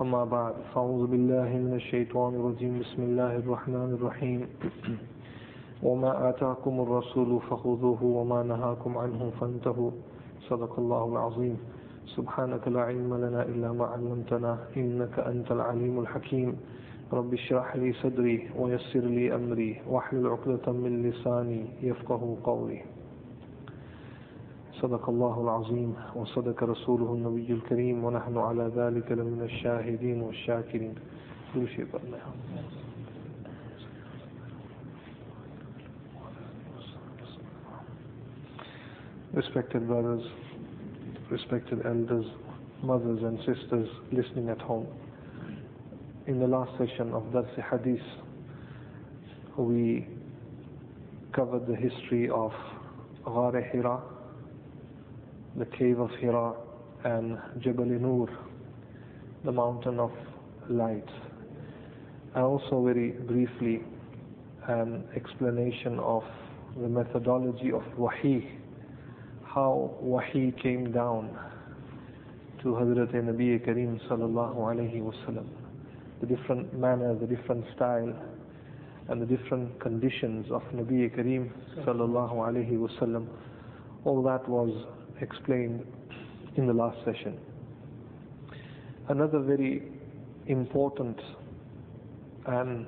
أما بعد فأعوذ بالله من الشيطان الرجيم. بسم الله الرحمن الرحيم. وما آتاكم الرسول فخذوه وما نهاكم عنه فانتهوا. صدق الله العظيم. سبحانك لا علم لنا إلا ما علمتنا إنك أنت العليم الحكيم. رب اشرح لي صدري ويسر لي أمري واحلل عقدة من لساني يفقه قولي. صدق الله العظيم وصدق رسوله النبي الكريم ونحن على ذلك لمن الشاهدين والشاكرين كل شيء Respected brothers, respected elders, mothers and sisters listening at home. In the last session of Dars Hadith, we covered the history of Ghar Hira, the cave of Hira, and Jabal Nur, the mountain of light. And also very briefly, an explanation of the methodology of Wahi, how Wahi came down to Hazrat Nabi Kareem sallallahu alayhi wasallam, the different manner, the different style, and the different conditions of Nabi Kareem sallallahu alayhi wasallam. All that was explained in the last session. Another very important and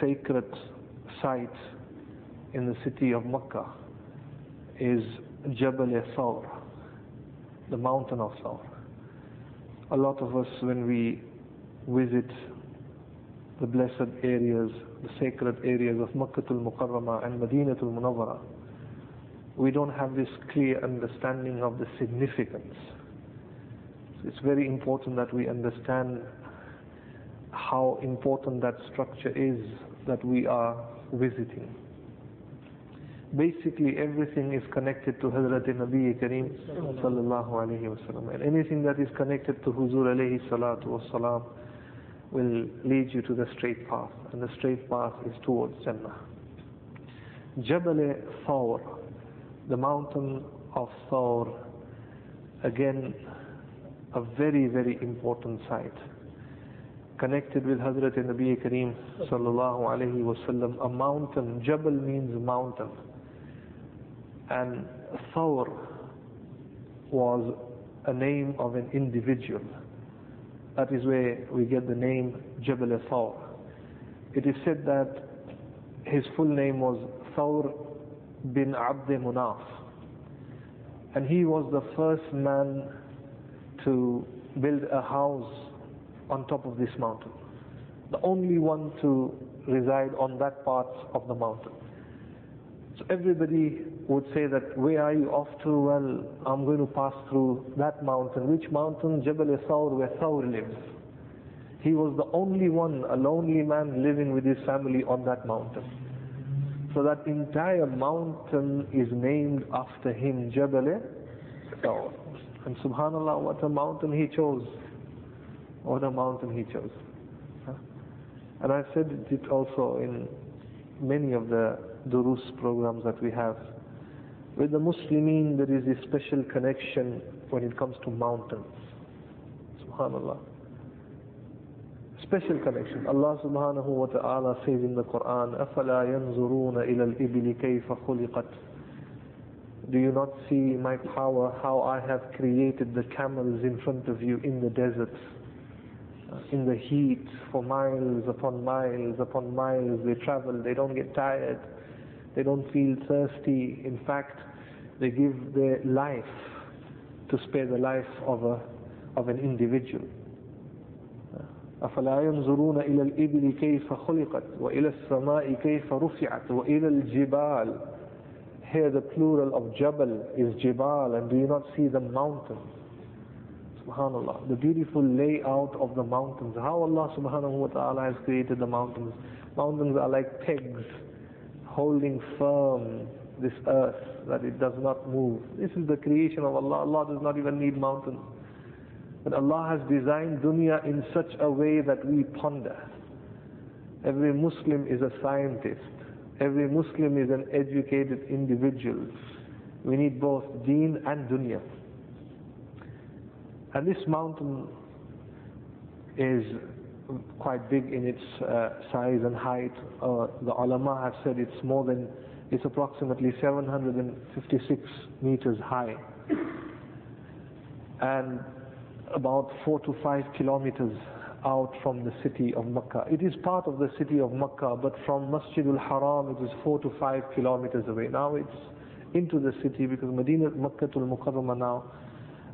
sacred site in the city of Makkah is Jabal Thawr, the mountain of Thawr. A lot of us, when we visit the blessed areas, the sacred areas of Makkah al-Mukarramah and Madinatul Munawwara, we don't have this clear understanding of the significance. So it's very important that we understand how important that structure is that we are visiting. Basically everything is connected to Hazrat Nabi Kareem sallallahu alayhi wasallam and anything that is connected to Huzur alayhi salatu wasalam will lead you to the straight path and the straight path is towards Jannah. Jabal Thawr the mountain of Thawr, again a very very important site connected with Hazrat Nabi Kareem sallallahu alayhi wasallam a mountain Jabal means mountain. And Thawr was a name of an individual. That is where we get the name Jabal Thawr. It is said that his full name was Thawr bin Abd Munaf. And he was the first man to build a house on top of this mountain. The only one to reside on that part of the mountain. So everybody would say that, where are you off to? Well, I'm going to pass through that mountain. Which mountain? Jabal Thawr, where Thawr lives. He was the only one, a lonely man living with his family on that mountain. So that entire mountain is named after him, Jabal. And subhanAllah, what a mountain he chose. What a mountain he chose. And I've said it also in many of the durus programs that we have. With the Muslimin, there is a special connection when it comes to mountains. Subhanallah special connection. Allah subhanahu wa ta'ala says in the Quran, أَفَلَا يَنْظُرُونَ إِلَى الْإِبِلِ كَيْفَ خُلِقَتْ Do you not see my power, how I have created the camels in front of you in the desert, in the heat, for miles upon miles upon miles, they travel, they don't get tired, they don't feel thirsty. In fact, they give their life to spare the life of, a, of an individual. أفلا ينظرون إلى الإبل كيف خلقت وإلى السماء كيف رفعت وإلى الجبال Here the plural of Jabal is Jibal and do you not see the mountains? Subhanallah. The beautiful layout of the mountains. How Allah subhanahu wa ta'ala has created the mountains. Mountains are like pegs holding firm this earth that it does not move. This is the creation of Allah. Allah does not even need mountains. But Allah has designed dunya in such a way that we ponder. Every Muslim is a scientist. Every Muslim is an educated individual. We need both deen and dunya. And this mountain is quite big in its uh, size and height. Uh, the ulama have said it's more than, it's approximately 756 meters high. And about four to five kilometers out from the city of Mecca. It is part of the city of Mecca, but from Masjid al-Haram it is four to five kilometers away. Now it's into the city because Medina, Makkah al-Mukarramah now,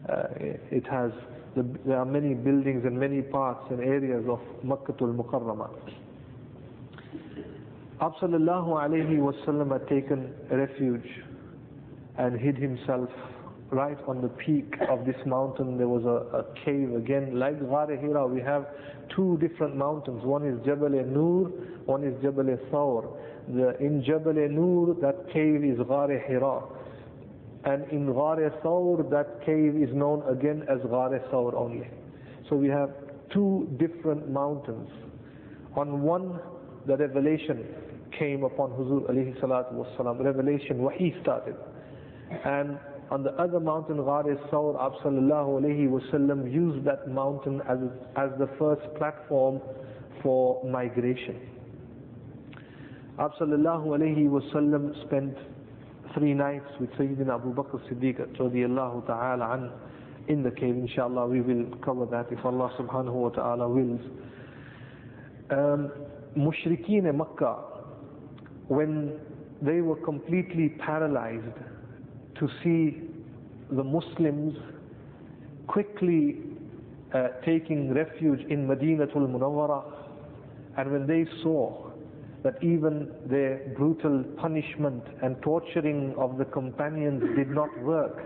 uh, it has, the, there are many buildings and many parts and areas of Makkah al-Mukarramah. Absallallahu alayhi wasallam had taken refuge and hid himself right on the peak of this mountain there was a, a cave again. Like Ghar Hira we have two different mountains. One is Jabal Nur one is Jabal Thawr. The, in Jabal Nur that cave is Ghar Hira. And in Ghar Thawr that cave is known again as Ghar Thawr only. So we have two different mountains. On one the revelation came upon Huzur alayhi salatu wasalam revelation wahi started. And on the other mountain, Ghar Sawr, Sallallahu alayhi wasallam used that mountain as, as the first platform for migration. Sallallahu alayhi wasallam spent three nights with Sayyidina Abu Bakr Siddiq radiallahu ta'ala an in the cave. Inshallah, we will cover that if Allah subhanahu wa ta'ala wills. Um, Mushrikeen Makkah, when they were completely paralyzed to see the Muslims quickly uh, taking refuge in Madinatul Munawwara and when they saw that even their brutal punishment and torturing of the companions did not work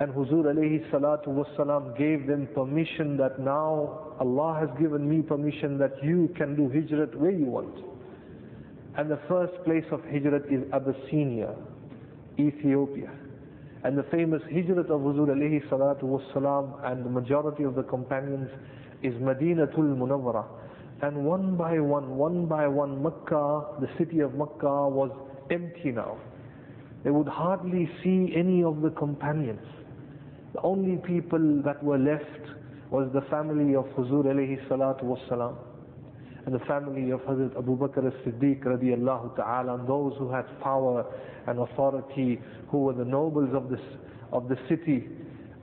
and Huzur alayhi salatu wasalam gave them permission that now Allah has given me permission that you can do hijrat where you want. And the first place of hijrat is Abyssinia Ethiopia. And the famous hijrat of Huzur alayhi salatu wasalam and the majority of the companions is Madinatul Munawwara. And one by one, one by one, Makkah, the city of Makkah was empty now. They would hardly see any of the companions. The only people that were left was the family of Huzur alayhi salatu wasalam and the family of Hazrat Abu Bakr as-Siddiq radiallahu ta'ala and those who had power and authority who were the nobles of this of the city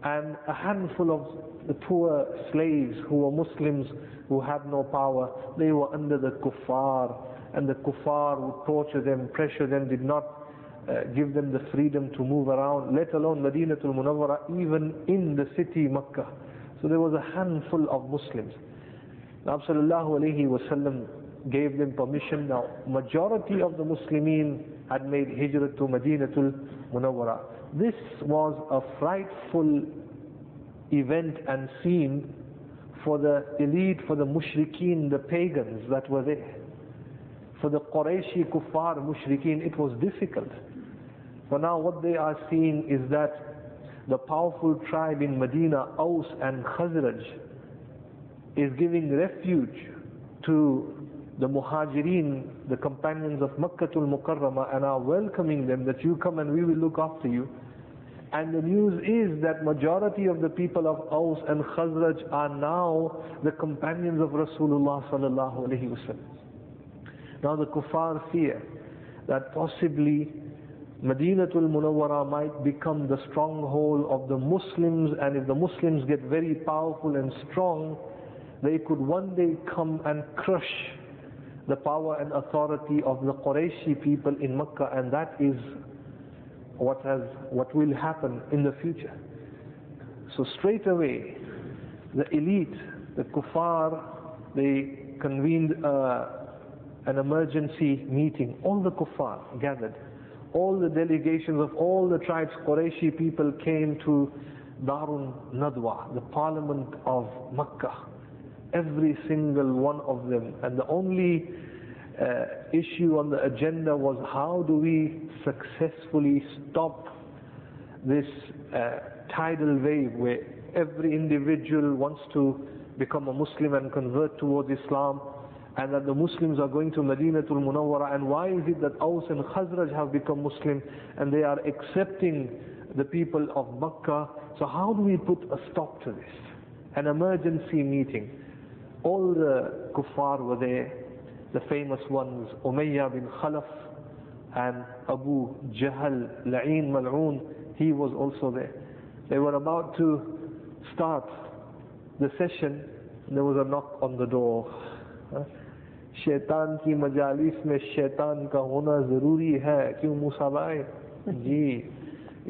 and a handful of the poor slaves who were Muslims who had no power they were under the kuffar and the kuffar would torture them pressure them did not uh, give them the freedom to move around let alone Madinatul Munawwara even in the city Makkah. So there was a handful of Muslims now sallallahu alayhi wasallam gave them permission. Now majority of the Muslimin had made hijrah to Madinatul Munawwara. This was a frightful event and scene for the elite, for the mushrikeen, the pagans that were there. For the Qurayshi kuffar mushrikeen, it was difficult. For now what they are seeing is that the powerful tribe in Medina, Aus and Khazraj, is giving refuge to the muhajirin, the companions of Makkatul Mukarramah and are welcoming them that you come and we will look after you. And the news is that majority of the people of Aus and Khazraj are now the companions of Rasulullah sallallahu alaihi wasallam. Now the kuffar fear that possibly Madinatul Munawwara might become the stronghold of the Muslims and if the Muslims get very powerful and strong, they could one day come and crush the power and authority of the Qurayshi people in Mecca and that is what has what will happen in the future. So straight away the elite, the kuffar, they convened uh, an emergency meeting. All the kuffar gathered. All the delegations of all the tribes, Qurayshi people came to Darun Nadwa, the parliament of Makkah every single one of them. And the only uh, issue on the agenda was how do we successfully stop this uh, tidal wave where every individual wants to become a Muslim and convert towards Islam and that the Muslims are going to Madinatul Munawwara and why is it that Aus and Khazraj have become Muslim and they are accepting the people of Makkah? So how do we put a stop to this? An emergency meeting all the kuffar were there, the famous ones Umayyah bin Khalaf and Abu Jahl, La'in Mal'un, he was also there. They were about to start the session, there was a knock on the door. شیطان کی مجالس میں شیطان کا ہونا ضروری ہے کیوں مسابائے جی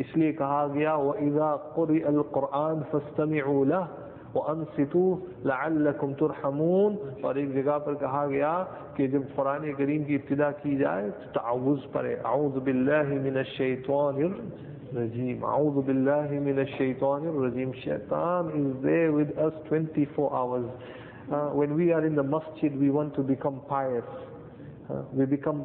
اس لیے کہا گیا وَإِذَا قُرِئَ الْقُرْآنِ فَاسْتَمِعُوا لَهُ لعلکم ترحمون اور ایک جگہ پر کہا گیا کہ جب قرآن کریم کی ابتدا کی جائے تو تعوض پڑے۔ اعوذ باللہ من الشیطان الرجیم۔ اعوذ باللہ من الشیطان الرجیم۔ شیطان is there with us 24 hours. Uh, when we are in the masjid we want to become pious. Uh, we become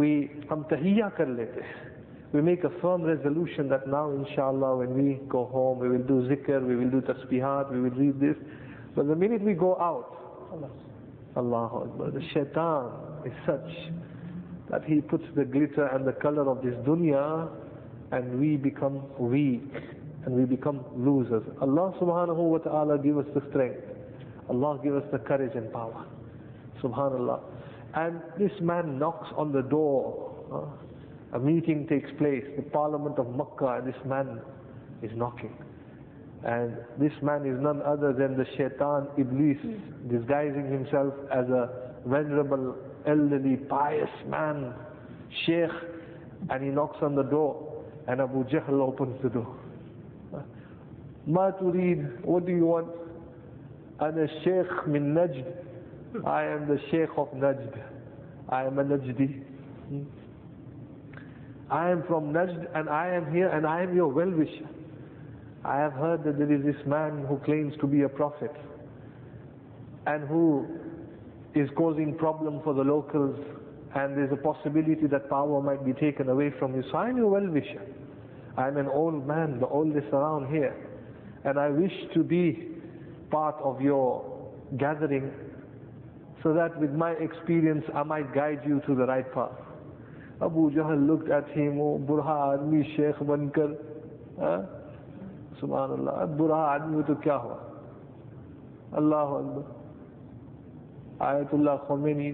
we ہم تحیہ کر لیتے ہیں۔ We make a firm resolution that now, inshallah, when we go home, we will do zikr, we will do tasbihat, we will read this. But the minute we go out, Allah Akbar, the shaitan is such that he puts the glitter and the color of this dunya and we become weak and we become losers. Allah subhanahu wa ta'ala give us the strength. Allah give us the courage and power. Subhanallah. And this man knocks on the door a meeting takes place, the parliament of Makkah, this man is knocking. And this man is none other than the shaitan Iblis, disguising himself as a venerable, elderly, pious man, sheikh, and he knocks on the door, and Abu Jahl opens the door. Ma turid, what do you want? Ana sheikh min Najd. I am the sheikh of Najd. I am a Najdi. Hmm? I am from Najd and I am here and I am your well-wisher I have heard that there is this man who claims to be a prophet and who is causing problem for the locals and there's a possibility that power might be taken away from you. So I'm your well-wisher. I'm an old man, the oldest around here. And I wish to be part of your gathering so that with my experience I might guide you to the right path. Abu Jahl look at him وہ برہا آدمی شیخ بن کر ہاں؟ سبحان اللہ برہا آدمی تو کیا ہوا؟ اللہ اکبر۔ آیت اللہ خمینی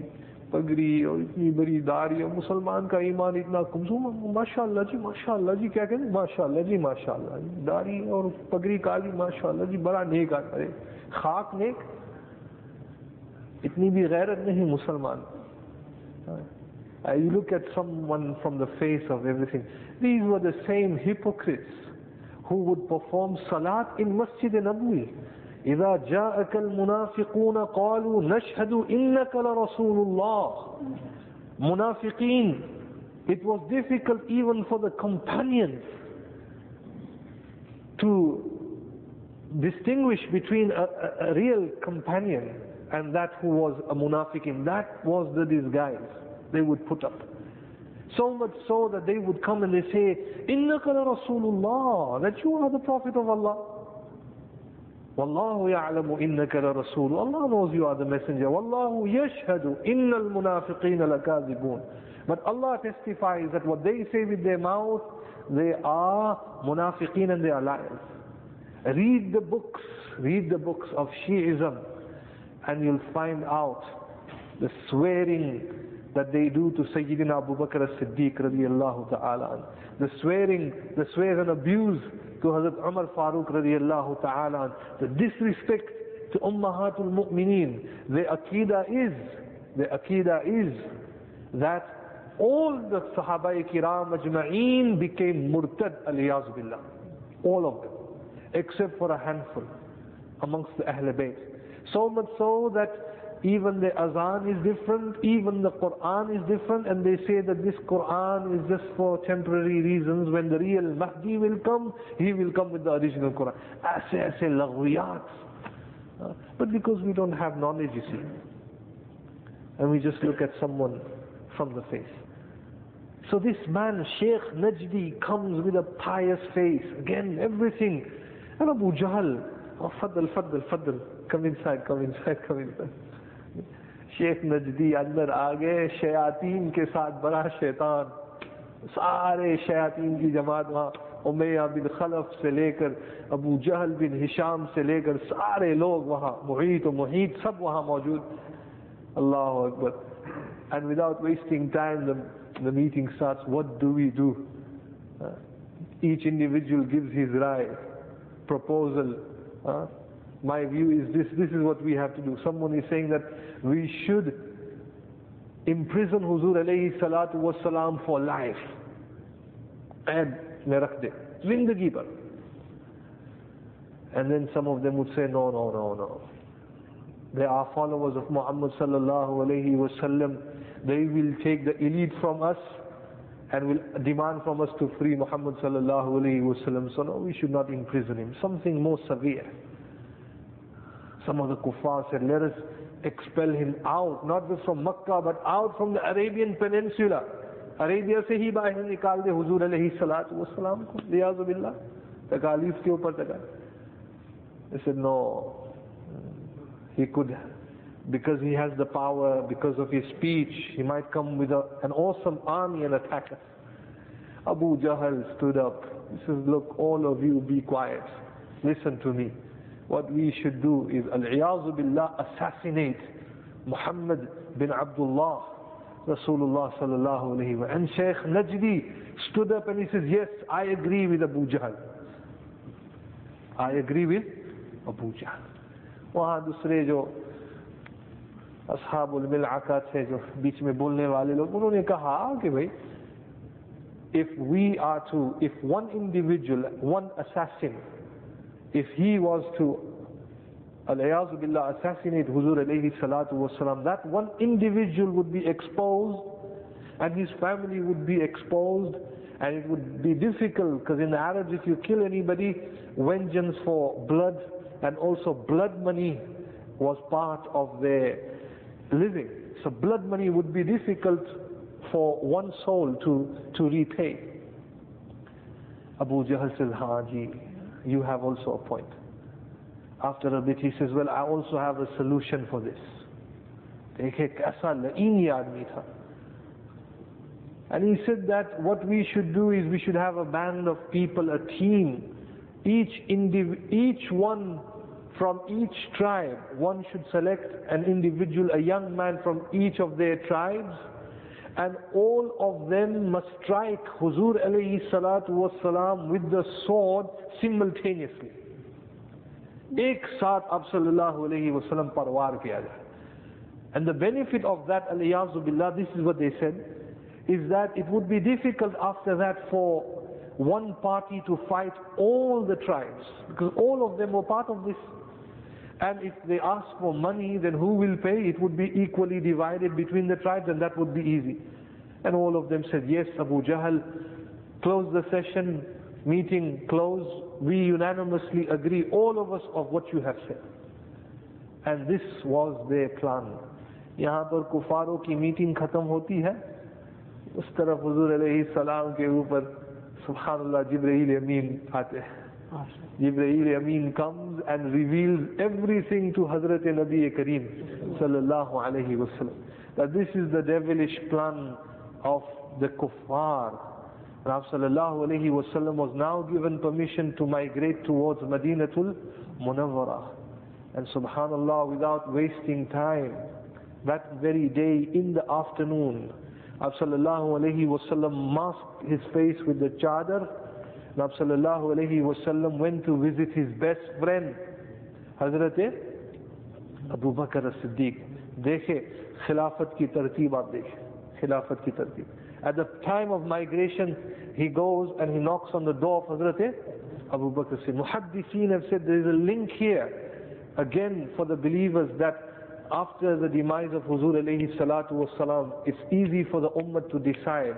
پگری اور اتنی بڑی داری اور مسلمان کا ایمان اتنا کمزور۔ ماشاء اللہ جی ماشاء اللہ جی کیا کہتے ہیں؟ ماشاء اللہ جی ماشاء اللہ جی۔ داری اور پگری کالی ماشاء اللہ جی بڑا نیک آتا ہے خاک نیک۔ اتنی بھی غیرت نہیں مسلمان۔ ہاں۔ Uh, you look at someone from the face of everything. These were the same hypocrites who would perform salat in Masjid Nabawi. إذا جاءك المنافقون قالوا نشهد إنك لرسول الله munafiqeen. it was difficult even for the companions to distinguish between a, a, a real companion and that who was a munafiqin that was the disguise they would put up. So much so that they would come and they say, إِنَّكَ لَرَسُولُ That you are the Prophet of Allah. والله يعلم إنك لرسول Allah knows you are the messenger والله يشهد إن المنافقين لكاذبون but Allah testifies that what they say with their mouth they are munafiqeen and they are liars read the books read the books of Shi'ism and you'll find out the swearing that they do to Sayyidina Abu Bakr as-Siddiq radiallahu ta'ala the swearing the swear and abuse to Hazrat Umar Farooq radiallahu ta'ala, the disrespect to Ummahatul Mu'mineen. The Aqidah is, the Aqidah is that all the Sahaba Kiram Ajma'een became murtad aliyaz billah. All of them. Except for a handful amongst the Ahl Bayt. So much so that even the azan is different, even the Quran is different, and they say that this Quran is just for temporary reasons. When the real Mahdi will come, he will come with the original Quran. Aise aise laghwiyat. But because we don't have knowledge, you see. and we just look at someone from the face. So this man, Sheikh Najdi, comes with a pious face. Again, everything. And Abu Jahl, oh, Fadl, Fadl, Fadl, come inside, come inside, come inside. شیخ نجدی اندر آگے گئے شیاطین کے ساتھ بڑا شیطان۔ سارے شیاطین کی جماعت وہاں امیہ بن خلف سے لے کر ابو جہل بن ہشام سے لے کر سارے لوگ وہاں محیط و محیط سب وہاں موجود۔ اللہ اکبر۔ And without wasting time the meeting starts, what do we do? Uh, each individual gives his right, proposal. Uh, My view is this, this is what we have to do. Someone is saying that we should imprison Huzur alayhi salatu was salam for life. And narakde, the par. And then some of them would say, no, no, no, no. They are followers of Muhammad sallallahu alayhi wasallam. They will take the elite from us and will demand from us to free Muhammad sallallahu alayhi wasallam. So no, we should not imprison him. Something more severe. some of the kuffar said let us expel him out not just from Makkah but out from the Arabian peninsula Arabia से ही बाहर निकाल दे हुजूर अलैहि सलात वसलाम को लियाज बिल्ला तकालीफ के ऊपर तका They said no he could because he has the power because of his speech he might come with a, an awesome army and attack us Abu Jahl stood up he says look all of you be quiet listen to me what we should do is al-iyazu billah assassinate Muhammad bin Abdullah Rasulullah sallallahu alayhi wa And Shaykh Najdi stood up and he says, yes, I agree with Abu Jahl. I agree with Abu Jahl. वहाँ दूसरे जो असहाबुल मिलआका थे जो बीच में बोलने वाले लोग उन्होंने कहा कि भाई if we are to if one individual one assassin if he was to assassinate Huzur alayhi salatu wasalam, that one individual would be exposed and his family would be exposed and it would be difficult because in the Arabs if you kill anybody, vengeance for blood and also blood money was part of their living. So blood money would be difficult for one soul to, to repay. Abu Jahl says, Haji, you have also a point. After a bit he says, well, I also have a solution for this. देखे कैसा लईनी आदमी था and he said that what we should do is we should have a band of people, a team. Each, indiv- each one from each tribe, one should select an individual, a young man from each of their tribes, and all of them must strike Huzur alayhi salatu was salam with the sword simultaneously. Ek saath ab sallallahu alayhi wa parwar kiya jaye. And the benefit of that, alayyazu billah, this is what they said, is that it would be difficult after that for one party to fight all the tribes, because all of them were part of this and if they ask for money then who will pay it would be equally divided between the tribes and that would be easy and all of them said yes Abu Jahl close the session meeting close we unanimously agree, all of us, of what you have said. And this was their plan. यहाँ पर कुफारों की meeting खत्म होती है उस तरफ हजूर सलाम के ऊपर सुबहानल्लाह जिब्राइल अमीन आते हैं Jibreel Amin comes and reveals everything to Hazrat Nabi Kareem sallallahu alayhi wasallam. That this is the devilish plan of the kuffar. Rav sallallahu alayhi wasallam was now given permission to migrate towards Madinatul Munawwarah. And subhanallah, without wasting time, that very day in the afternoon, Rav sallallahu alayhi wasallam masked his face with the chadar Prophet sallallahu went to visit his best friend, Hazrat Abu Bakr as-Siddiq. देखे खिलाफत की तरतीब आप देखें खिलाफत की तरतीब at the time of migration, he goes and he knocks on the door of Hazrat Abu Bakr Siddiq. Muhaddiseen have said there is a link here, again for the believers that after the demise of Huzur alayhi salatu wasalam, it's easy for the ummah to decide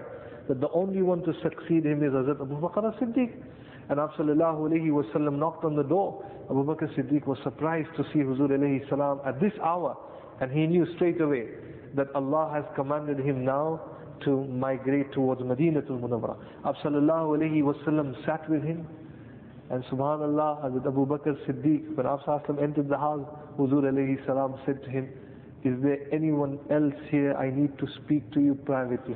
that the only one to succeed him is Hazrat Abu Bakr as-Siddiq. And Abu sallallahu alayhi wasallam knocked on the door. Abu Bakr Siddiq was surprised to see Huzur alayhi salam at this hour And he knew straight away that Allah has commanded him now to migrate towards Madinatul Munawwara. Abu sallallahu alayhi wasallam sat with him and subhanallah, Hazrat Abu Bakr Siddiq, when Abu entered the house, Huzur alayhi salam said to him, is there anyone else here I need to speak to you privately?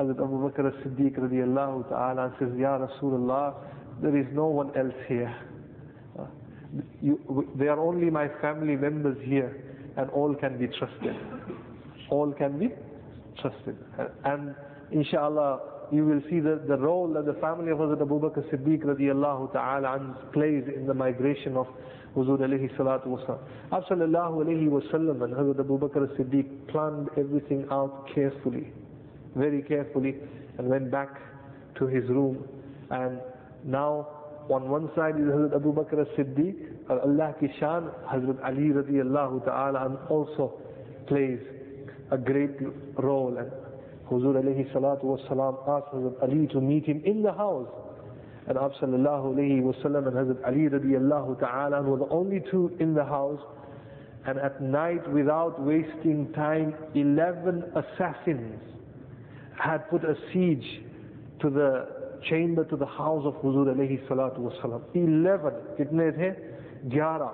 Hazrat Abu Bakr Siddiq radiallahu ta'ala says, Ya Rasulullah, there is no one else here. You, they are only my family members here and all can be trusted. All can be trusted. And inshallah, you will see the, the role that the family of Hazrat Abu Bakr Siddiq radiallahu ta'ala plays in the migration of Huzur alayhi salatu wasalam. Sallallahu alayhi wasallam and Hazrat Abu Bakr Siddiq planned everything out carefully, very carefully, and went back to his room. And now, on one side is Hazrat Abu Bakr as-Siddiq, Allah ki shan, Hazrat Ali radiallahu ta'ala, and also plays a great role. And Huzur alayhi salatu wasalam asked Hazrat Ali to meet him in the house. And Abu sallallahu alayhi wasallam and Hazrat Ali radiallahu ta'ala were the only two in the house. And at night, without wasting time, 11 assassins had put a siege to the chamber, to the house of Huzur alayhi salatu wasalam. 11, kitne the? 11.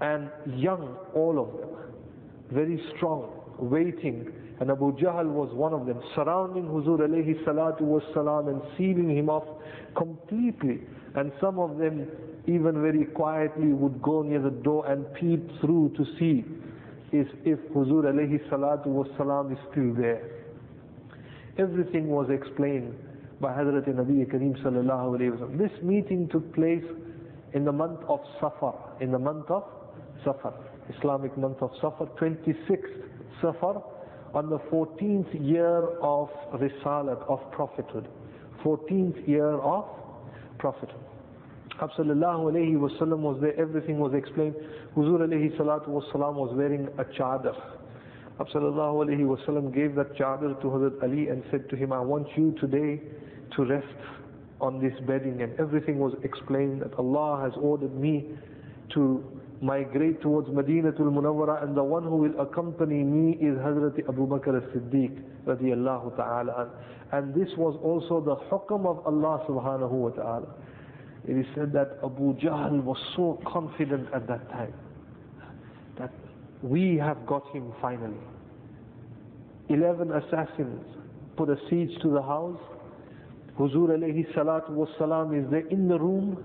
And young, all of them. Very strong, waiting and Abu Jahl was one of them, surrounding Huzur alayhi salatu was salam and sealing him off completely. And some of them even very quietly would go near the door and peep through to see if, if Huzur alayhi salatu was salam is still there. Everything was explained by Hazrat Nabi Kareem sallallahu alayhi wa This meeting took place in the month of Safar, in the month of Safar, Islamic month of Safar, 26th Safar, on the 14th year of Risalat, of prophethood. 14th year of prophethood. Sallallahu alayhi was there, everything was explained. Huzur alayhi salatu was wearing a chadar. Sallallahu alayhi wasallam gave that chadar to Hazrat Ali and said to him, I want you today to rest on this bedding and everything was explained that Allah has ordered me to migrate towards Madinatul Munawwara and the one who will accompany me is Hazrat Abu Bakr as-Siddiq and this was also the hukm of Allah subhanahu wa ta'ala. It is said that Abu Jahl was so confident at that time that we have got him finally 11 assassins put a siege to the house Huzur alayhi salatu was salam is there in the room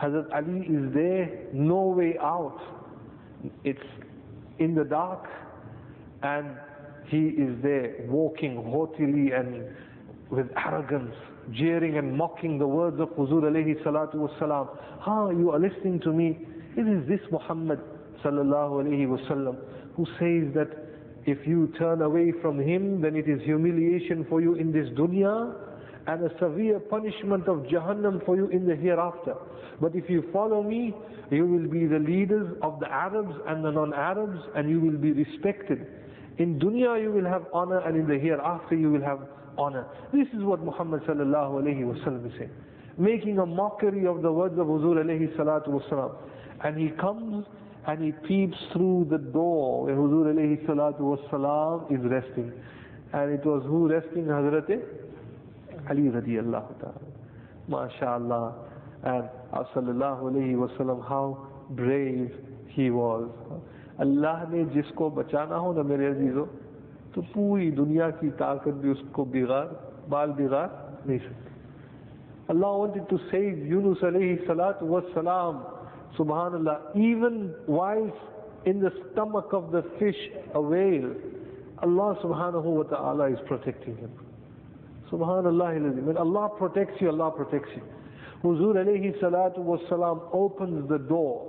Hazrat Ali is there, no way out. It's in the dark and he is there walking haughtily and with arrogance, jeering and mocking the words of Huzur alayhi salatu wasalam. Ha, you are listening to me. It is this Muhammad sallallahu alayhi wasallam who says that if you turn away from him, then it is humiliation for you in this dunya and a severe punishment of Jahannam for you in the hereafter. But if you follow me, you will be the leaders of the Arabs and the non-Arabs and you will be respected. In dunya you will have honor and in the hereafter you will have honor. This is what Muhammad sallallahu alayhi wasallam is saying. Making a mockery of the words of Huzur alayhi salatu wasalam. And he comes and he peeps through the door where Huzur alayhi salatu wasalam is resting. And it was who resting? Hazrat Ali radiallahu ta'ala. MashaAllah. And sallallahu alayhi wasallam, how brave he was. अल्लाह ने जिसको बचाना हो ना मेरे अजीजों तो पूरी दुनिया की ताकत भी उसको बिगाड़ बाल बिगाड़ नहीं सकती Allah wanted to save Yunus alayhi salatu was salam subhanallah even whilst in the stomach of the fish a whale Allah subhanahu wa ta'ala is protecting him Subhanallah. When Allah protects you, Allah protects you. Huzur alayhi salatu was salam opens the door.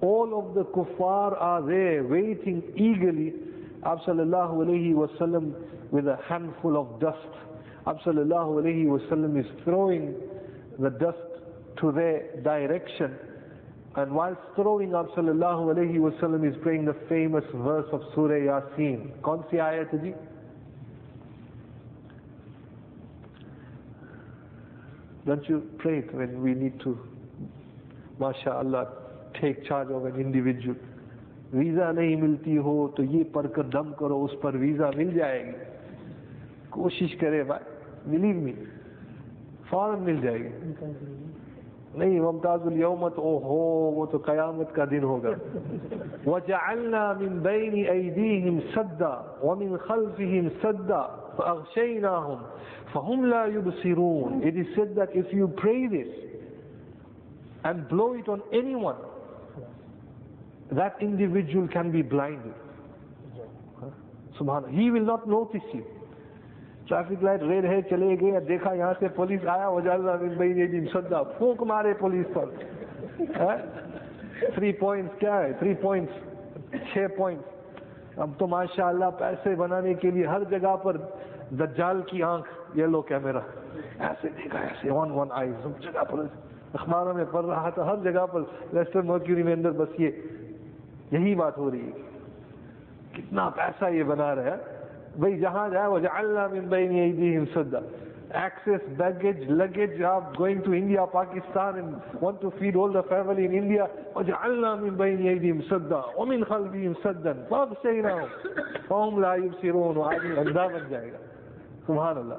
All of the kuffar are there waiting eagerly. Absallallahu alayhi wasallam with a handful of dust. Absallallahu alayhi wasallam is throwing the dust to their direction. And whilst throwing up sallallahu alayhi wasallam is praying the famous verse of Surah Yasin. Kaun si ayat ji? Don't you pray it when we need to, mashallah, take charge of an individual? Visa नहीं मिलती हो तो ये पढ़कर दम करो उस पर वीजा मिल जाएगी कोशिश करे भाई बिलीव मी फौरन मिल जाएगी नहीं मुमताजुल यौम तो ओहो वो तो कयामत का दिन होगा वजअलना मिन बैनि ऐदीहिम सद्दा व मिन खल्फिहिम सद्दा فأغشيناهم فهم لا يبصرون It is said that if you pray this and blow it on anyone, that individual can be blinded. Subhanallah. He will not notice you. Traffic light red ہے، چلے گئے دیکھا یہاں سے پولیس آیا وجال بھائی نے بھی سدا پھونک مارے پولیس پر۔ ہاں؟ تھری پوائنٹس کیا ہے؟ تھری پوائنٹس چھ پوائنٹس اب تو ماشاء اللہ پیسے بنانے کے لیے ہر جگہ پر دجال کی آنکھ یہ لو کیمرہ۔ ایسے دیکھا، ایسے ون ون آئی سب جگہ پر۔ اخباروں میں پڑھ رہا تھا، ہر جگہ پر۔ ویسٹرن مرکیوری میں اندر بس یہ، یہی بات ہو رہی ہے۔ کتنا پیسہ یہ بنا رہا ہے۔ بھائی جہاں جائے وہ جہاں access, baggage, luggage of going to India, Pakistan and want to feed all the family in India. وَجَعَلْنَا مِنْ بَيْنِ أَيْدِهِمْ سَدًّا۔ وَمِنْ خَلْفِهِمْ سَدًّا۔ فاہم لا لَا و آدمی اندہ بن جائے گا۔ سبحان اللہ۔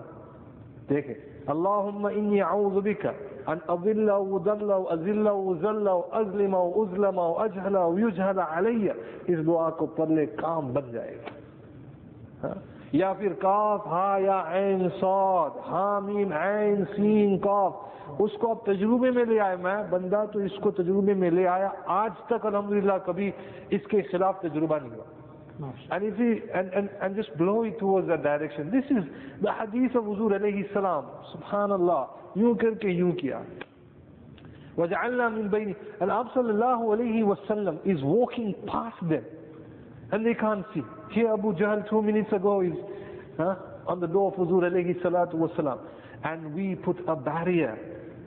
دیکھیں۔ اللہم انی أعوذ بکا ان أضل أو أضل أو أذل أو أذل أو أظلم أو أظلم أو أجهل يجهل علي اس دعا کو پڑھ لے کام بن جائے گا۔ ہاں؟ یا پھر کاف ہا یا عین سعود حامیم عین سین کاف اس کو اب تجربے میں لے آئے میں بندہ تو اس کو تجربے میں لے آیا آج تک الحمدللہ کبھی اس کے خلاف تجربہ نہیں ہوا And if he and, and, and just blow it towards that direction, this is the hadith of Huzur alayhi salam, subhanallah, Yun کر کے یوں کیا. وَجَعَلْنَا مِن بَيْنِ And Ab sallallahu alayhi wa sallam is walking past them. And they can't see. Here Abu Jahl two minutes ago is huh, on the door of Huzur alayhi salatu wasalam. And we put a barrier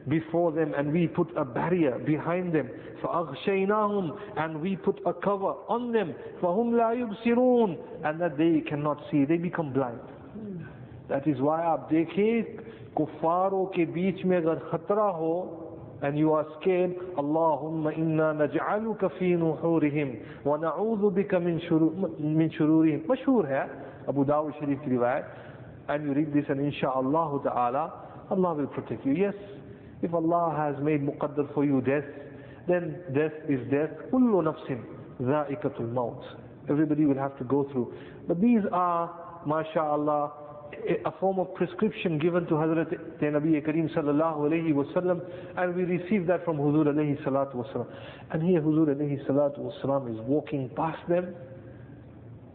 before them and we put a barrier behind them. فَأَغْشَيْنَاهُمْ And we put a cover on them. فَهُمْ لَا يُبْصِرُونَ And that they cannot see. They become blind. That is why आप देखें कुफारों के बीच में अगर खतरा हो and you are scared, Allahumma inna naj'aluka fi nuhurihim wa na'udhu bika min shururihim. Mashhur hai, Abu Dawud Sharif riwayat. And you read this and insha'Allah ta'ala, Allah will protect you. Yes, if Allah has made muqaddar for you death, then death is death. Kullu nafsin dha'iqatul maut. Everybody will have to go through. But these are, mashallah, a form of prescription given to Hazrat Nabi Kareem sallallahu alayhi wasallam and we receive that from Huzur alayhi salatu wasallam. And here Huzur alayhi salatu wasallam is walking past them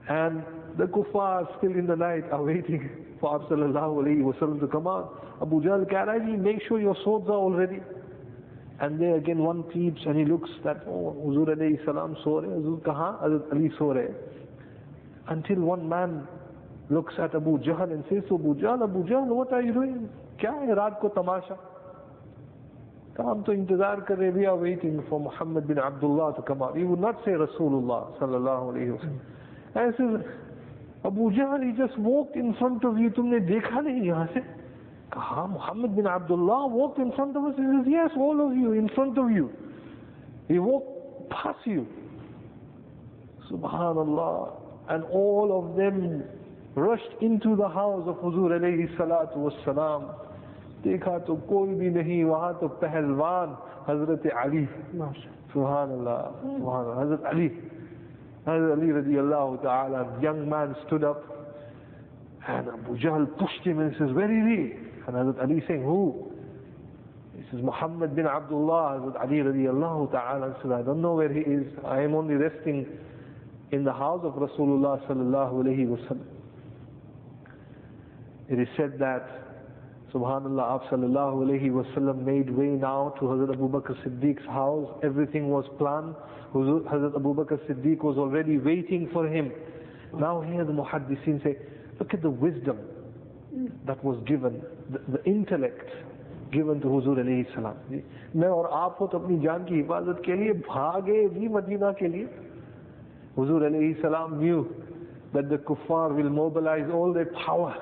and the kuffar still in the night are waiting for Abu sallallahu alayhi wasallam to come out. Abu Jahl Karaji, make sure your swords are already. And there again one peeps and he looks that, oh, Huzur alayhi salam so Huzur kaha? Hazrat Ali so. Until one man looks at Abu Jahl and says to Abu Jahl, Abu Jahl, what are you doing? क्या है रात को तमाशा तो हम तो इंतजार कर रहे we are waiting for Muhammad bin Abdullah to come out. He would not say Rasulullah sallallahu alayhi wa sallam. And he says, Abu Jahl, he just walked in front of you, तुमने देखा नहीं यहाँ से? कहा Muhammad bin Abdullah walked in front of us. He says, yes, all of you, in front of you. He walked past you. Subhanallah. And all of them rushed into the house of Huzur alayhi salatu wassalam. देखा तो कोई भी नहीं वहां तो पहलवान हजरत अली सुबहान अल्लाह सुबहान हजरत Ali Hazrat Ali radiallahu ta'ala, young man stood up and Abu Jahl pushed him and says, where is he? And Hazrat Ali saying, who? He says, Muhammad bin Abdullah. Hazrat Ali radiallahu ta'ala says, I don't know where he is. I am only resting in the house of Rasulullah sallallahu alayhi wa sallam. It is said that Subhanallah, Ab sallallahu alayhi wasallam made way now to Hazrat Abu Bakr Siddiq's house. Everything was planned. Hazrat Abu Bakr Siddiq was already waiting for him. Now here the muhaddiseen say, look at the wisdom that was given, the, the intellect given to Huzur alayhi salam. मैं और आप हो तो अपनी जान की हिफाजत के लिए भागे भी मदीना के लिए Huzur alayhi salam knew that the kuffar will mobilize all their power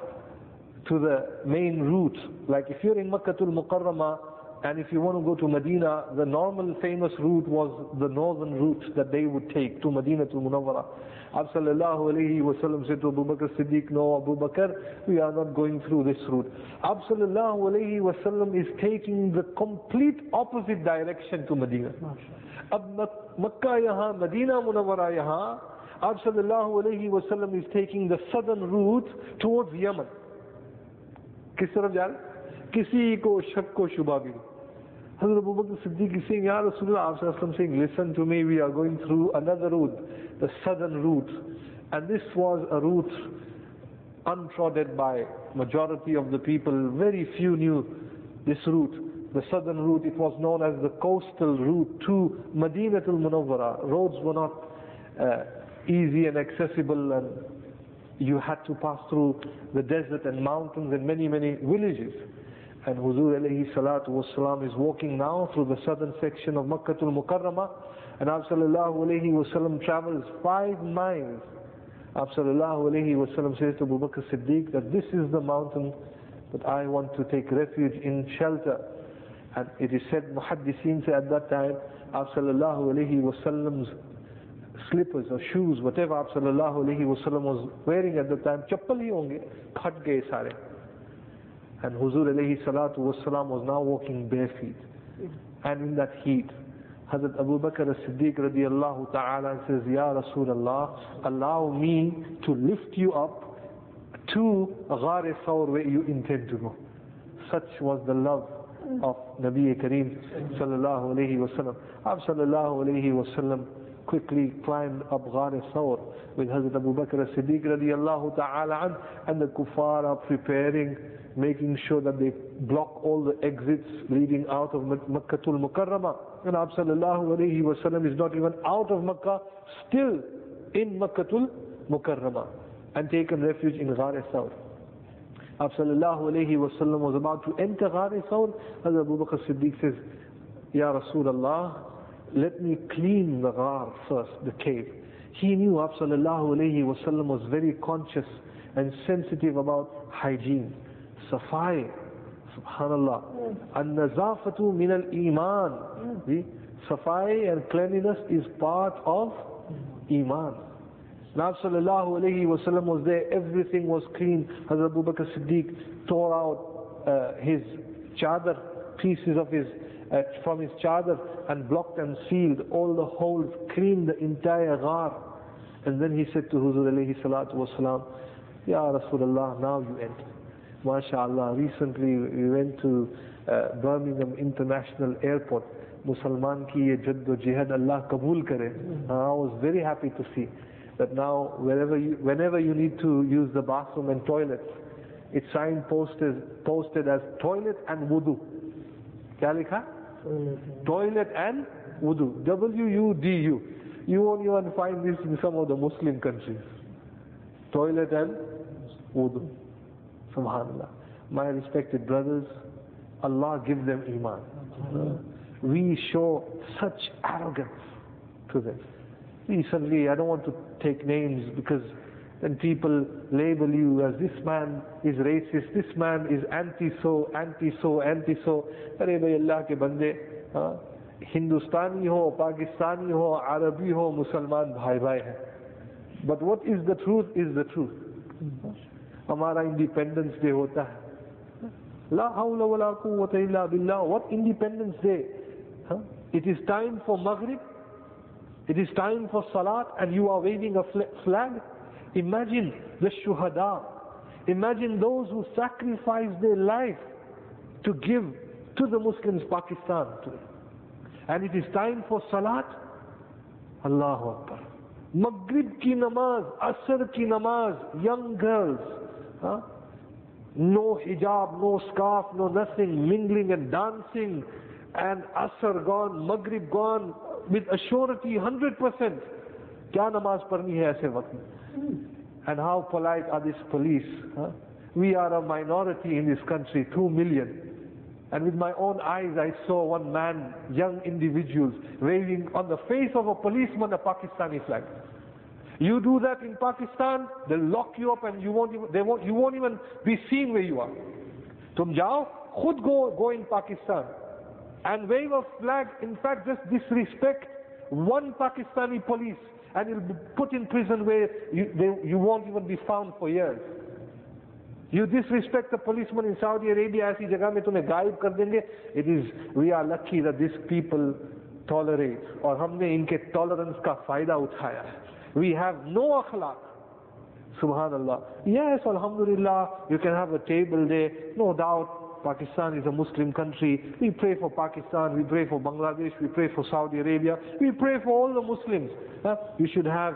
to the main route. Like if you're in Makkatul Mukarramah And if you want to go to Medina, the normal famous route was the northern route that they would take to Medina to Munawwara. Abu sallallahu alayhi wa sallam said to Abu Bakr Siddiq, no Abu Bakr, we are not going through this route. Abu sallallahu alayhi wa sallam is taking the complete opposite direction to Medina. Ab Makkah yahan, Medina Munawwara yahan, Abu sallallahu alayhi wa sallam is taking the southern route towards Yemen. किस तरफ जा रहे किसी को शक को शुबा भी नहीं Hazrat Abu Bakr Siddiq is saying, Ya Rasulullah, Sallallahu saying, listen to me, we are going through another route, the southern route. And this was a route untrodden by majority of the people. Very few knew this route. The southern route, it was known as the coastal route to Madinatul Munawwara. Roads were not uh, easy and accessible and you had to pass through the desert and mountains and many, many villages. And Huzur alayhi salatu wasalam is walking now through the southern section of Makkatul Mukarramah. And Abu sallallahu alayhi wasallam travels five miles. Abu sallallahu alayhi wasallam says to Abu Bakr Siddiq that this is the mountain that I want to take refuge in shelter. And it is said, Muhaddiseen say at that time, Abu sallallahu alayhi wasallam's slippers or shoes, whatever sallallahu alayhi wasallam was wearing at the time, chappal hi honge, phat gaye sare. And Huzur alayhi salatu wasalam was now walking bare feet. And in that heat, Hazrat Abu Bakr as-Siddiq radiallahu ta'ala says, Ya Rasulullah, allow me to lift you up to Ghar Thawr where you intend to go. Such was the love of Nabi Kareem sallallahu alayhi wa sallam. Ab sallallahu alayhi wa sallam quickly climbed up Ghar Thawr with Hazrat Abu Bakr as-Siddiq radiallahu ta'ala an, and the kuffar are preparing, making sure that they block all the exits leading out of Makkatul Mukarramah. And Abu sallallahu alayhi wa sallam is not even out of Makkah, still in Makkatul Mukarramah and taken refuge in Ghar Thawr. Abu sallallahu alayhi wa sallam was about to enter Ghar Thawr. Hazrat Abu Bakr Siddiq says, Ya Rasulullah, let me clean the ghar first, the cave. He knew wa was very conscious and sensitive about hygiene. Safai, subhanallah. An-nazafatu min al-iman. Safai and cleanliness is part of iman. Nabi sallallahu was there, everything was clean. Hazrat Abu Bakr Siddiq tore out uh, his chadar, pieces of his, uh, from his chadar and blocked and sealed all the holes, cleaned the entire ghar. And then he said to Huzur alayhi salatu wasalam, Ya Rasulullah, now you enter. MashaAllah, recently we went to uh, Birmingham International Airport. Musalman ki ye jaddo jihad Allah kabul kare. I was very happy to see that now wherever you, whenever you need to use the bathroom and toilets, it's signed posted, posted as toilet and wudu. Likha? Toilet and wudu. W-U-D-U. You won't even find this in some of the Muslim countries. Toilet and wudu. Subhanallah. My respected brothers, Allah give them iman. We show such arrogance to them. Recently, I don't want to take names because then people label you as this man is racist, this man is anti-so, anti-so, anti-so. अरे भाई अल्लाह के बंदे हाँ हिंदुस्तानी हो पाकिस्तानी हो अरबी हो मुसलमान भाई भाई हैं but what is the truth is the truth हमारा इंडिपेंडेंस डे होता है ला हौला वला कुव्वत इल्ला बिल्लाह what independence day it is time for मगरिब it is time for salat and you are waving a flag. Imagine the shuhada. Imagine those who sacrificed their life to give to the Muslims Pakistan today. And it is time for salat. Allahu Akbar. Maghrib ki namaz, Asr ki namaz, young girls. Huh? No hijab, no scarf, no nothing, mingling and dancing. And Asr gone, Maghrib gone, with a surety 100% क्या नमाज पढ़नी है ऐसे वक्त में And how polite are these police? Huh? We are a minority in this country, two million. And with my own eyes, I saw one man, young individuals, waving on the face of a policeman a Pakistani flag. You do that in Pakistan, they'll lock you up and you won't even, they won't, you won't even be seen where you are. Tum jao, khud go, go in Pakistan and wave a flag. In fact, just disrespect one Pakistani police and you'll be put in prison where you, they, you won't even be found for years. You disrespect the policeman in Saudi Arabia, ऐसी जगह में तुम्हें गायब कर देंगे. It is, we are lucky that these people tolerate, और हमने इनके tolerance का फायदा उठाया. We have no akhlaq. Subhanallah. Yes, Alhamdulillah, you can have a table there, no doubt. Pakistan is a Muslim country. We pray for Pakistan, we pray for Bangladesh, we pray for Saudi Arabia, we pray for all the Muslims. Huh? You should have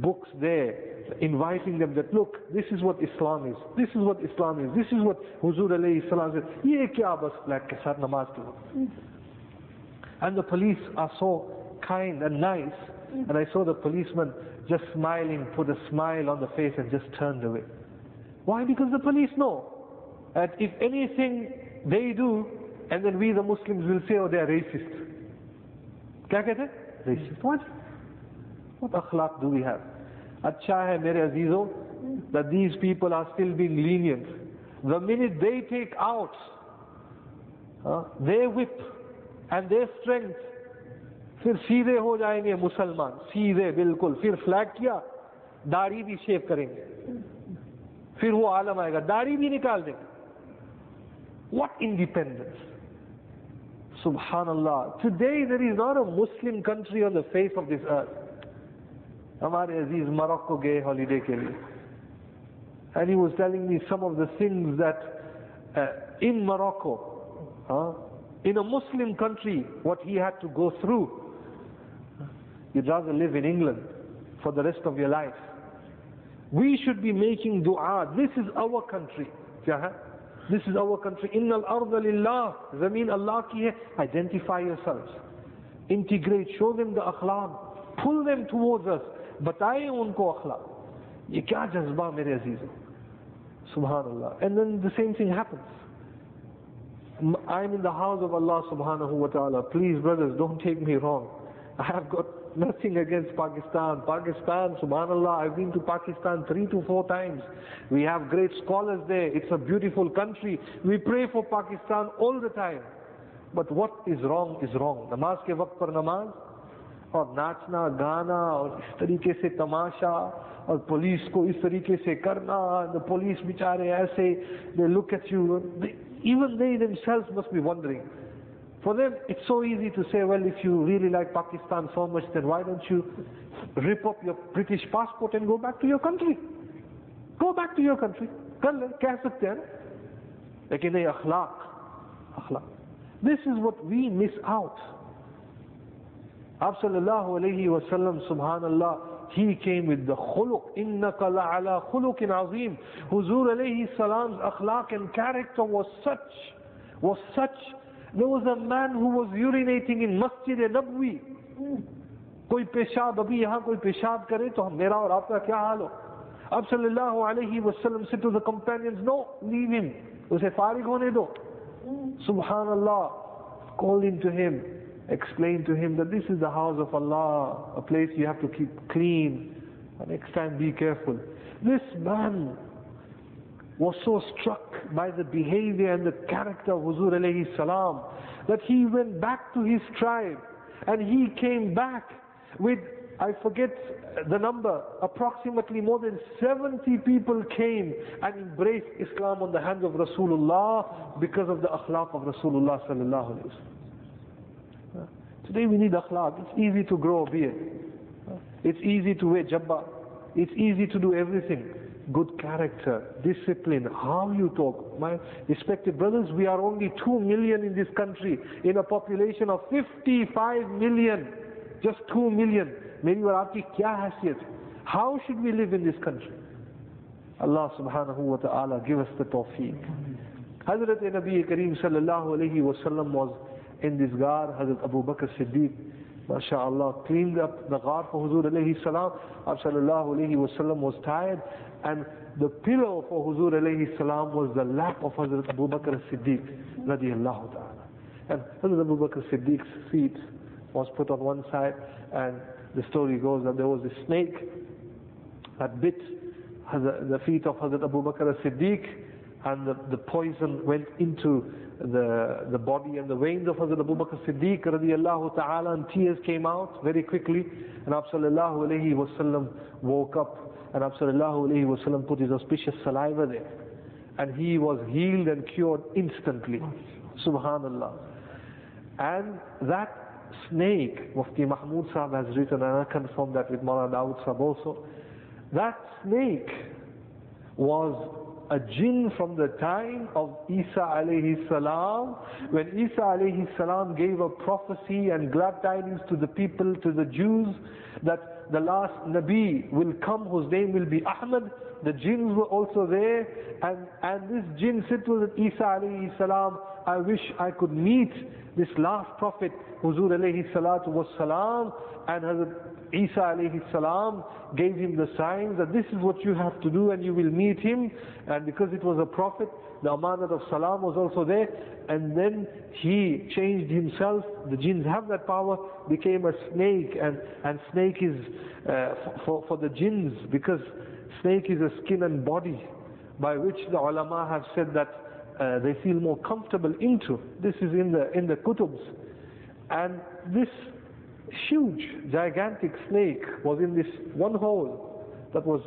books there inviting them that look, this is what Islam is, this is what Islam is, this is what Huzur alayhi salam said. And the police are so kind and nice. And I saw the policeman just smiling, put a smile on the face and just turned away. Why? Because the police know that if anything they do, and then we the Muslims will say, oh, they are racist. क्या कहते हैं? Racist. What? What akhlaq do we have? अच्छा है मेरे अजीजों that these people are still being lenient. The minute they take out uh, their whip and their strength, फिर सीधे हो जाएंगे मुसलमान सीधे बिल्कुल फिर फ्लैग किया दाढ़ी भी शेव करेंगे फिर वो आलम आएगा दाढ़ी भी निकाल देंगे what independence? Subhanallah. Today there is not a Muslim country on the face of this earth. Hamare Aziz Morocco gay holiday came. And he was telling me some of the things that uh, in Morocco, huh, in a Muslim country, what he had to go through. You'd rather live in England for the rest of your life. We should be making dua. This is our country. Jahan. This is our country. Inna al-ardha lillah. Zameen Identify yourselves. Integrate. Show them the akhlaq. Pull them towards us. Bataye unko akhlaq. Ye kya jazba mere azizu. Subhanallah. And then the same thing happens. I'm in the house of Allah subhanahu wa ta'ala. Please brothers, don't take me wrong. I have got nothing against Pakistan. Pakistan, subhanallah, I've been to Pakistan three to four times. We have great scholars there. It's a beautiful country. We pray for Pakistan all the time. But what is wrong is wrong. Namaz ke waqt par namaz और नाचना गाना और इस तरीके से तमाशा और police को इस तरीके से करना the police बिचारे ऐसे they look at you even they themselves must be wondering for them, it's so easy to say, well, if you really like Pakistan so much, then why don't you rip up your British passport and go back to your country? Go back to your country. कर ले कह सकते हैं लेकिन ये अखलाक this is what we miss out आप सल्लल्लाहु अलैहि वसल्लम subhanallah he came with the khuluq innaka la'ala khuluqin azim huzur alayhi salam's akhlaq and character was such was such there was a man who was urinating in Masjid Nabwi. कोई पेशाब अभी यहाँ कोई पेशाब करे तो मेरा और आपका क्या हाल हो अब सल्लल्लाहु अलैहि वसल्लम से to the companions no leave him उसे फारिग होने दो सुबहान अल्लाह called him to him explained to him that this is the house of Allah a place you have to keep clean and next time be careful this man was so struck by the behavior and the character of Huzur alayhi salam that he went back to his tribe and he came back with I forget the number, approximately more than 70 people came and embraced Islam on the hands of Rasulullah because of the akhlaq of Rasulullah sallallahu alayhi Today we need akhlaq. It's easy to grow a beard. It's easy to wear jabba. It's easy to do everything good character, discipline, how you talk. My respected brothers, we are only 2 million in this country in a population of 55 million. Just 2 million. मेरी और आपकी क्या हैसियत How should we live in this country? Allah subhanahu wa ta'ala give us the tawfiq. Hazrat Nabi Kareem sallallahu alayhi wa sallam was in this gar, Hazrat Abu Bakr Siddiq, MashaAllah, cleaned up the ghar for Huzur alayhi salam. Sallallahu alayhi wa sallam was tired and the pillow for Huzur alayhi salam was the lap of Hazrat Abu Bakr Siddiq radiallahu ta'ala. And Hazrat Abu Bakr Siddiq's feet was put on one side and the story goes that there was a snake that bit the feet of Hazrat Abu Bakr Siddiq and the, the poison went into the, the body and the veins of Hazrat Abu Bakr Siddiq radiallahu ta'ala and tears came out very quickly and Abu sallallahu alayhi wasallam woke up and wasallam put his auspicious saliva there. And he was healed and cured instantly. Subhanallah. And that snake Mufti Mahmud Sahib has written and I confirm that with Mawlana Dawood Sahib also that snake was a jinn from the time of Isa alayhi salam, when Isa alayhi salam gave a prophecy and glad tidings to the people, to the Jews, that the last Nabi will come whose name will be Ahmad. The jinns were also there, and, and this jinn said to Isa alayhi salam, I wish I could meet this last prophet, Huzur alayhi salatu was salam, and Hazrat Isa alayhi salam gave him the signs that this is what you have to do and you will meet him. And because it was a prophet, the amanat of salam was also there. And then he changed himself. The jinns have that power, became a snake. And, and snake is uh, for, for the jinns because snake is a skin and body by which the ulama have said that uh, they feel more comfortable into. This is in the, in the kutubs. And this huge, gigantic snake was in this one hole that was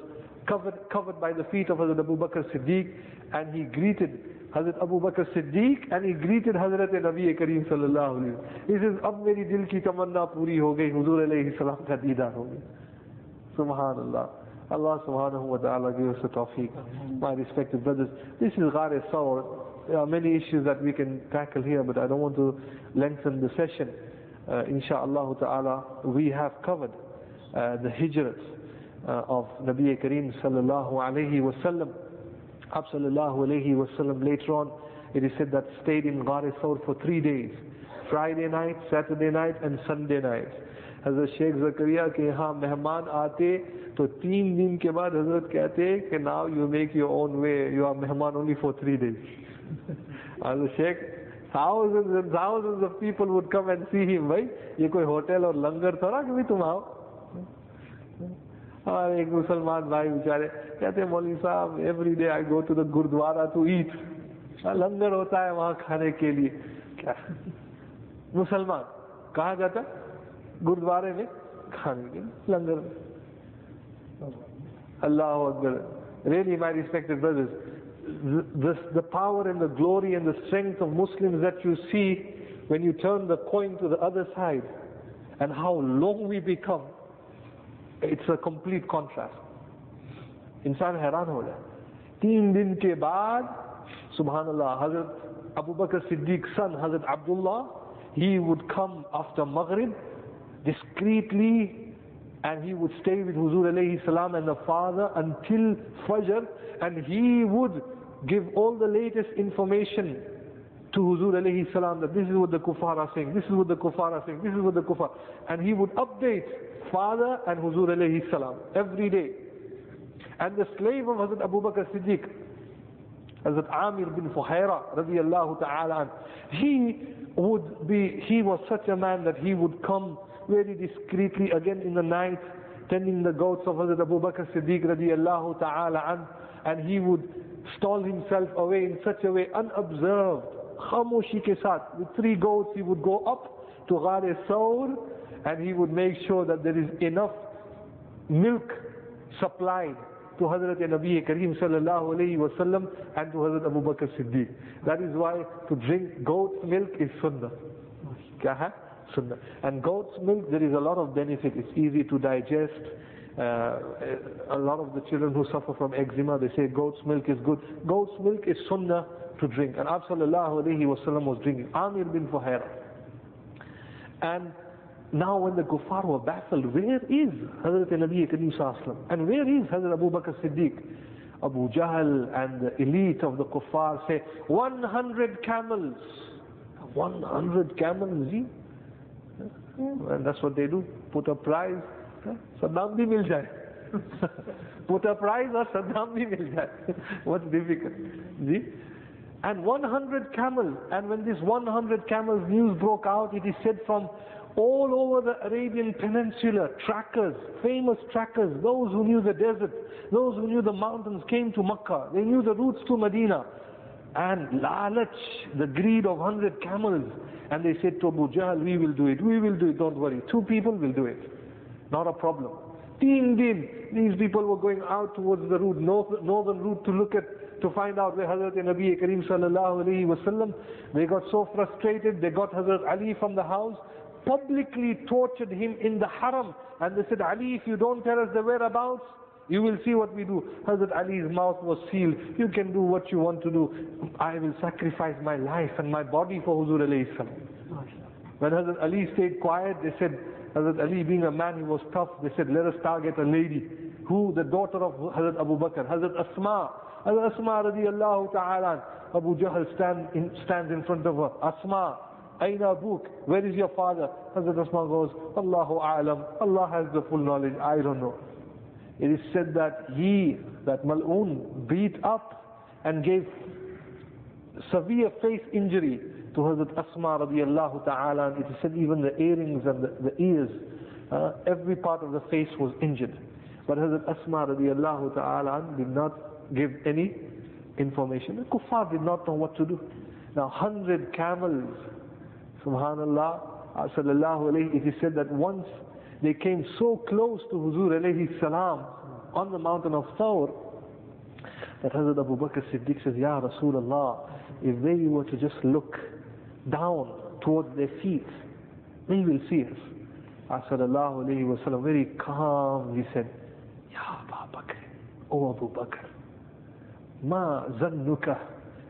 covered, covered by the feet of Hazrat Abu Bakr Siddiq and he greeted Hazrat Abu Bakr Siddiq and he greeted Hazrat Nabi Kareem sallallahu alayhi He says, अब मेरी दिल की तमन्ना पूरी हो गई हुजूर अलैहि सलाम का दीदार हो गया Subhanallah. Allah subhanahu wa ta'ala give us the tawfiq. My respected brothers, this is Ghar Sawr. There are many issues that we can tackle here, but I don't want to lengthen the session uh, insha'Allah ta'ala, we have covered uh, the hijrat uh, of Nabi Kareem sallallahu alayhi wa sallam. Ab sallallahu alayhi wa sallam later on, it is said that stayed in Ghar Thawr for three days. Friday night, Saturday night and Sunday night. हजरत शेख जकरिया के यहाँ मेहमान आते तो तीन दिन के बाद हजरत कहते कि now you make your own way you are मेहमान only for three days Hazrat Sheikh thousands and thousands of people would come and see him भाई ये कोई होटल और लंगर थोड़ा कि भी तुम आओ और एक मुसलमान भाई बेचारे कहते मौलवी साहब every day I go to the gurdwara to eat langar होता है वहां खाने के लिए क्या मुसलमान कहा जाता गुरुद्वारे में खाने के लिए लंगर में अल्लाह Akbar really my respected brothers the, the power and the glory and the strength of Muslims that you see when you turn the coin to the other side and how low we become, it's a complete contrast. इंसान हैरान हो जाए तीन दिन के बाद सुबहान अल्लाह हजरत अबू बकर Siddique son Hazrat Abdullah he would come after Maghrib discreetly and he would stay with Huzur alayhi salam and the father until Fajr and he would give all the latest information to Huzur alayhi salam that this is what the kuffar are saying, this is what the kuffar are saying, this is what the kuffar. And he would update father and Huzur alayhi salam every day. And the slave of Hazrat Abu Bakr Siddiq, Hazrat Amir bin Fuhaira radiallahu ta'ala, he would be, he was such a man that he would come very discreetly again in the night, tending the goats of Hazrat Abu Bakr Siddiq radiallahu ta'ala and he would stall himself away in such a way, unobserved, khamoshi ke saath. With three goats, he would go up to Ghar Sawr and he would make sure that there is enough milk supplied to Hazrat Nabi Kareem sallallahu alayhi wa sallam and to Hazrat Abu Bakr Siddiq. That is why to drink goat's milk is sunnah. Kya hai? Sunnah. And goat's milk, there is a lot of benefit. It's easy to digest. Uh, a lot of the children who suffer from eczema, they say goat's milk is good. Goat's milk is sunnah to drink. And alayhi was drinking. Amir bin Fuhaira. And now when the kuffar were baffled, where is Hazrat Nabi Sallallahu And where is Hazrat Abu Bakr Siddiq? Abu Jahl and the elite of the kuffar say, 100 camels. 100 camels, And that's what they do. Put a price Saddam भी मिल जाए put a price or Saddam bhi mil jaye. What's difficult? See? And 100 camels, and when this 100 camels news broke out, it is said from all over the Arabian Peninsula, trackers, famous trackers, those who knew the desert, those who knew the mountains came to Makkah, they knew the routes to Medina. and lalach, the greed of hundred camels. And they said to Abu Jahl, we will do it, we will do it, don't worry. Two people will do it. Not a problem. Teen din, these people were going out towards the route, north, northern route to look at, to find out where Hazrat Nabi Kareem sallallahu alayhi wasallam. They got so frustrated, they got Hazrat Ali from the house, publicly tortured him in the haram. And they said, Ali, if you don't tell us the whereabouts, you will see what we do. Hazrat Ali's mouth was sealed. You can do what you want to do. I will sacrifice my life and my body for Huzur alayhi salam. When Hazrat Ali stayed quiet, they said, Hazrat Ali being a man, he was tough. They said, let us target a lady. Who? The daughter of Hazrat Abu Bakr, Hazrat Asma. Hazrat Asma radiallahu ta'ala. Abu Jahl stand in, stands in front of her. Asma, Aina Abuk, where is your father? Hazrat Asma goes, Allahu A'lam. Allah has the full knowledge. I don't know. It is said that he, that Mal'un, beat up and gave severe face injury to Hazrat Asma radiallahu ta'ala. It is said even the earrings and the, the ears, uh, every part of the face was injured. But Hazrat Asma radiallahu ta'ala did not give any information. The kuffar did not know what to do. Now hundred camels, subhanallah, uh, sallallahu alayhi, it is said that once they came so close to Huzur alayhi salam on the mountain of Thawr that Hazrat Abu Bakr Siddiq says, Ya Rasulullah, if they were to just look down towards their feet, they will see us. Sallallahu alayhi wa sallam, very calm, he said, Ya Abu Bakr, O Abu Bakr, ما ظنك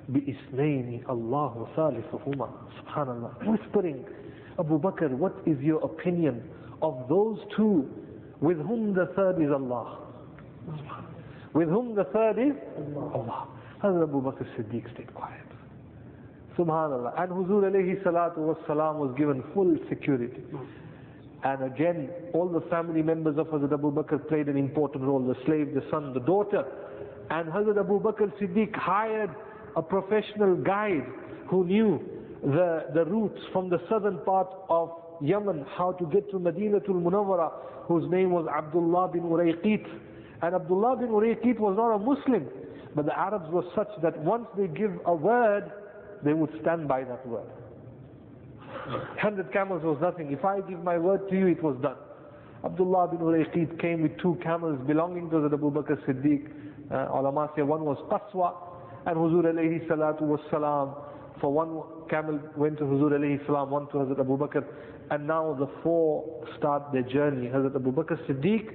بإثنين الله ثالثهما Subhanallah. Whispering, Abu Bakr, what is your opinion of those two with whom the third is Allah? With whom the third is Allah. Hazrat Abu Bakr Siddiq stayed quiet. Subhanallah. And Huzur alayhi salatu was salam was given full security. And again, all the family members of Hazrat Abu Bakr played an important role. The slave, the son, the daughter. And Hazrat Abu Bakr Siddiq hired a professional guide who knew the, the routes from the southern part of Yemen, how to get to Madinatul Munawwara, whose name was Abdullah bin Urayqit. And Abdullah bin Urayqit was not a Muslim, but the Arabs were such that once they give a word, they would stand by that word. Hundred camels was nothing. If I give my word to you, it was done. Abdullah bin Urayqit came with two camels belonging to the Abu Bakr Siddiq. Uh, say one was Qaswa, and Huzur alayhi salatu was salam. For one camel went to Huzur alayhi salam, one to Hazrat Abu Bakr. And now the four start their journey. Hazrat Abu Bakr Siddiq,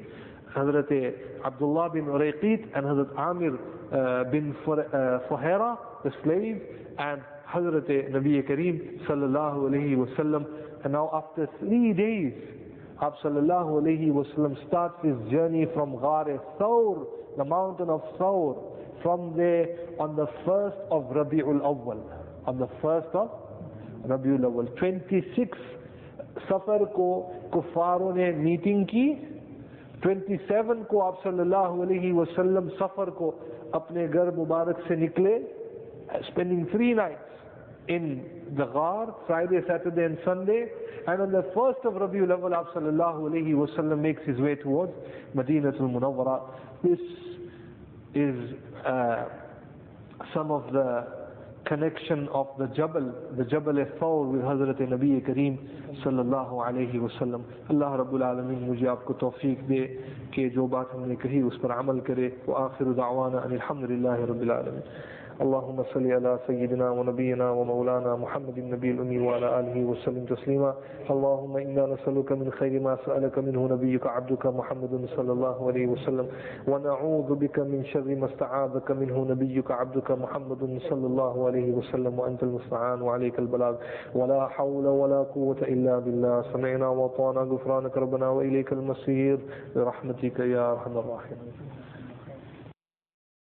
Hazrat Abdullah bin Urayqit and Hazrat Amir uh, bin uh, Fuhaira, the slave, and Hazrat Nabi Kareem sallallahu alayhi wasallam. And now after three days, Ab sallallahu alayhi wasallam starts his journey from Ghare Thawr, the mountain of Thawr, from there on the first of Rabi'ul Awwal, on the first of Rabi'ul Awwal, 26 suffer ko कुफारों ne meeting ki. 27 को आप सल्लल्लाहु अलैहि वसल्लम सफर को अपने घर मुबारक से निकले spending three nights in the Ghar, Friday, Saturday and Sunday. And on the first of Rabiul Awwal, Ab sallallahu alayhi wasallam makes his way towards Madinatul Munawwara. This is uh, some of the connection of the Jabal, the Jabal Thawr with Hazrat Nabi Kareem صلی اللہ علیہ وسلم اللہ رب العالمین مجھے آپ کو توفیق دے کہ جو بات ہم نے کہی اس پر عمل کرے وہ آخر دعوانا ان الحمد للہ رب العالمین اللهم صل على سيدنا ونبينا ومولانا محمد النبي الأمي وعلى آله وسلم تسليما. اللهم إنا نسألك من خير ما سألك منه نبيك عبدك محمد صلى الله عليه وسلم. ونعوذ بك من شر ما استعاذك منه نبيك عبدك محمد صلى الله عليه وسلم. وأنت المستعان وعليك البلاغ. ولا حول ولا قوة إلا بالله. سمعنا وطعنا غفرانك ربنا وإليك المصير. برحمتك يا أرحم الراحمين.